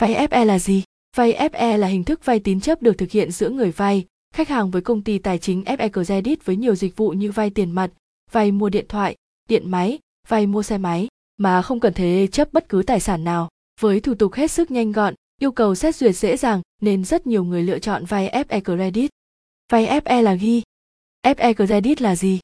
Vay FE là gì? Vay FE là hình thức vay tín chấp được thực hiện giữa người vay, khách hàng với công ty tài chính FE Credit với nhiều dịch vụ như vay tiền mặt, vay mua điện thoại, điện máy, vay mua xe máy mà không cần thế chấp bất cứ tài sản nào. Với thủ tục hết sức nhanh gọn, yêu cầu xét duyệt dễ dàng nên rất nhiều người lựa chọn vay FE Credit. Vay FE là ghi. FE Credit là gì?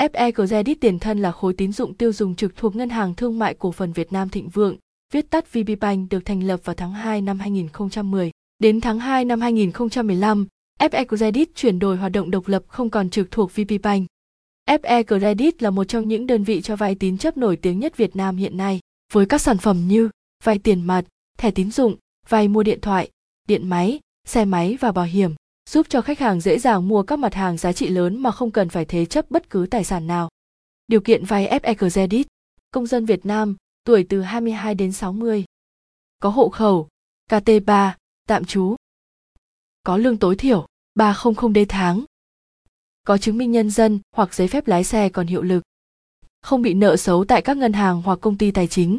FE Credit tiền thân là khối tín dụng tiêu dùng trực thuộc Ngân hàng Thương mại Cổ phần Việt Nam Thịnh Vượng, viết tắt VPBank được thành lập vào tháng 2 năm 2010. Đến tháng 2 năm 2015, FE Credit chuyển đổi hoạt động độc lập không còn trực thuộc VPBank. FE Credit là một trong những đơn vị cho vay tín chấp nổi tiếng nhất Việt Nam hiện nay, với các sản phẩm như vay tiền mặt, thẻ tín dụng, vay mua điện thoại, điện máy, xe máy và bảo hiểm, giúp cho khách hàng dễ dàng mua các mặt hàng giá trị lớn mà không cần phải thế chấp bất cứ tài sản nào. Điều kiện vay FE Credit Công dân Việt Nam, tuổi từ 22 đến 60. Có hộ khẩu, KT3, tạm trú. Có lương tối thiểu 300 đê tháng. Có chứng minh nhân dân hoặc giấy phép lái xe còn hiệu lực. Không bị nợ xấu tại các ngân hàng hoặc công ty tài chính.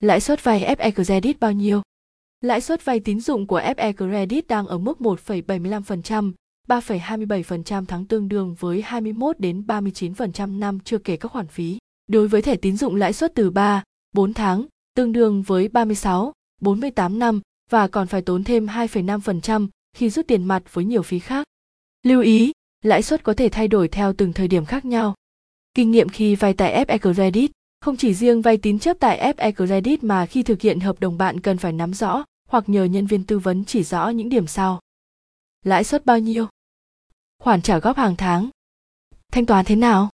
Lãi suất vay FE Credit bao nhiêu? Lãi suất vay tín dụng của FE Credit đang ở mức 1,75%, 3,27% tháng tương đương với 21 đến 39% năm chưa kể các khoản phí. Đối với thẻ tín dụng lãi suất từ 3, 4 tháng, tương đương với 36, 48 năm và còn phải tốn thêm 2,5% khi rút tiền mặt với nhiều phí khác. Lưu ý, lãi suất có thể thay đổi theo từng thời điểm khác nhau. Kinh nghiệm khi vay tại FE Credit, không chỉ riêng vay tín chấp tại FE Credit mà khi thực hiện hợp đồng bạn cần phải nắm rõ hoặc nhờ nhân viên tư vấn chỉ rõ những điểm sau. Lãi suất bao nhiêu? Khoản trả góp hàng tháng. Thanh toán thế nào?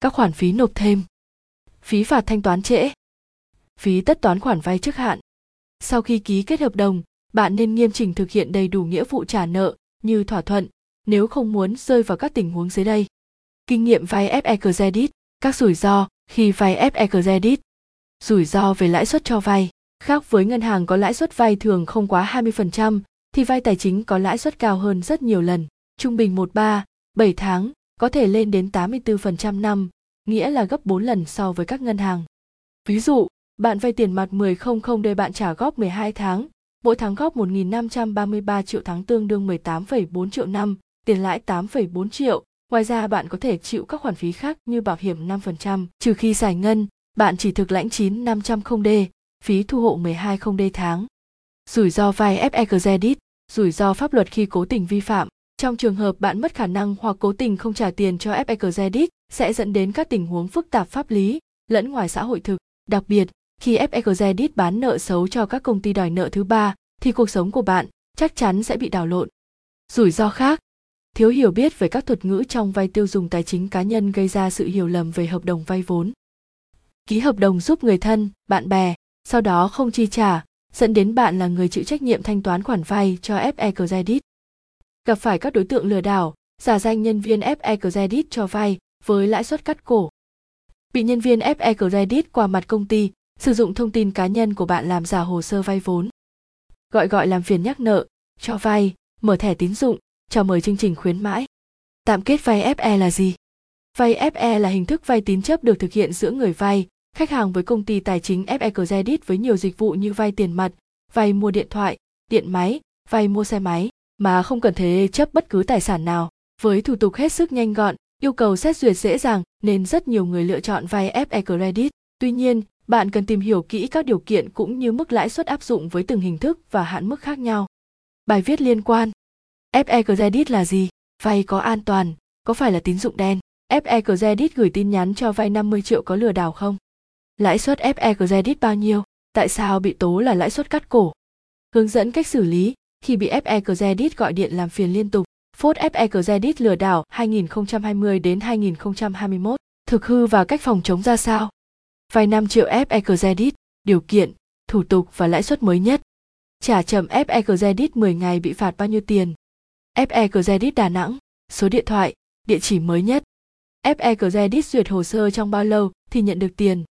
Các khoản phí nộp thêm. Phí phạt thanh toán trễ. Phí tất toán khoản vay trước hạn. Sau khi ký kết hợp đồng, bạn nên nghiêm chỉnh thực hiện đầy đủ nghĩa vụ trả nợ như thỏa thuận, nếu không muốn rơi vào các tình huống dưới đây. Kinh nghiệm vay FE Credit, các rủi ro khi vay FE Credit. Rủi ro về lãi suất cho vay. Khác với ngân hàng có lãi suất vay thường không quá 20%, thì vay tài chính có lãi suất cao hơn rất nhiều lần, trung bình 13, 7 tháng, có thể lên đến 84% năm, nghĩa là gấp 4 lần so với các ngân hàng. Ví dụ, bạn vay tiền mặt 1000 để bạn trả góp 12 tháng, mỗi tháng góp 1.533 triệu tháng tương đương 18,4 triệu năm, tiền lãi 8,4 triệu. Ngoài ra bạn có thể chịu các khoản phí khác như bảo hiểm 5%, trừ khi giải ngân, bạn chỉ thực lãnh 9 500 d phí thu hộ 12 d tháng. Rủi ro vay FE Credit, rủi ro pháp luật khi cố tình vi phạm. Trong trường hợp bạn mất khả năng hoặc cố tình không trả tiền cho FE Credit, sẽ dẫn đến các tình huống phức tạp pháp lý, lẫn ngoài xã hội thực. Đặc biệt, khi FE bán nợ xấu cho các công ty đòi nợ thứ ba, thì cuộc sống của bạn chắc chắn sẽ bị đảo lộn. Rủi ro khác, thiếu hiểu biết về các thuật ngữ trong vay tiêu dùng tài chính cá nhân gây ra sự hiểu lầm về hợp đồng vay vốn. Ký hợp đồng giúp người thân, bạn bè, sau đó không chi trả, dẫn đến bạn là người chịu trách nhiệm thanh toán khoản vay cho FE Credit. Gặp phải các đối tượng lừa đảo, giả danh nhân viên FE Credit cho vay với lãi suất cắt cổ. Bị nhân viên FE Credit qua mặt công ty sử dụng thông tin cá nhân của bạn làm giả hồ sơ vay vốn. Gọi gọi làm phiền nhắc nợ, cho vay, mở thẻ tín dụng, chào mời chương trình khuyến mãi. Tạm kết vay FE là gì? Vay FE là hình thức vay tín chấp được thực hiện giữa người vay, khách hàng với công ty tài chính FE Credit với nhiều dịch vụ như vay tiền mặt, vay mua điện thoại, điện máy, vay mua xe máy mà không cần thế chấp bất cứ tài sản nào. Với thủ tục hết sức nhanh gọn, yêu cầu xét duyệt dễ dàng nên rất nhiều người lựa chọn vay FE Credit. Tuy nhiên, bạn cần tìm hiểu kỹ các điều kiện cũng như mức lãi suất áp dụng với từng hình thức và hạn mức khác nhau. Bài viết liên quan FE Credit là gì? Vay có an toàn, có phải là tín dụng đen? FE Credit gửi tin nhắn cho vay 50 triệu có lừa đảo không? Lãi suất FE Credit bao nhiêu? Tại sao bị tố là lãi suất cắt cổ? Hướng dẫn cách xử lý khi bị FE Credit gọi điện làm phiền liên tục. Phốt FE Credit lừa đảo 2020 đến 2021. Thực hư và cách phòng chống ra sao? Vay 5 triệu FE Credit, điều kiện, thủ tục và lãi suất mới nhất. Trả chậm FE Credit 10 ngày bị phạt bao nhiêu tiền? FE Credit Đà Nẵng, số điện thoại, địa chỉ mới nhất. FE Credit duyệt hồ sơ trong bao lâu thì nhận được tiền?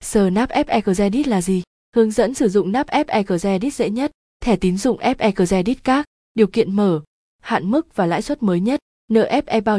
Sờ nắp FE Credit là gì? Hướng dẫn sử dụng nắp FE Credit dễ nhất. Thẻ tín dụng FE Credit các, điều kiện mở, hạn mức và lãi suất mới nhất, nợ FE bao lâu?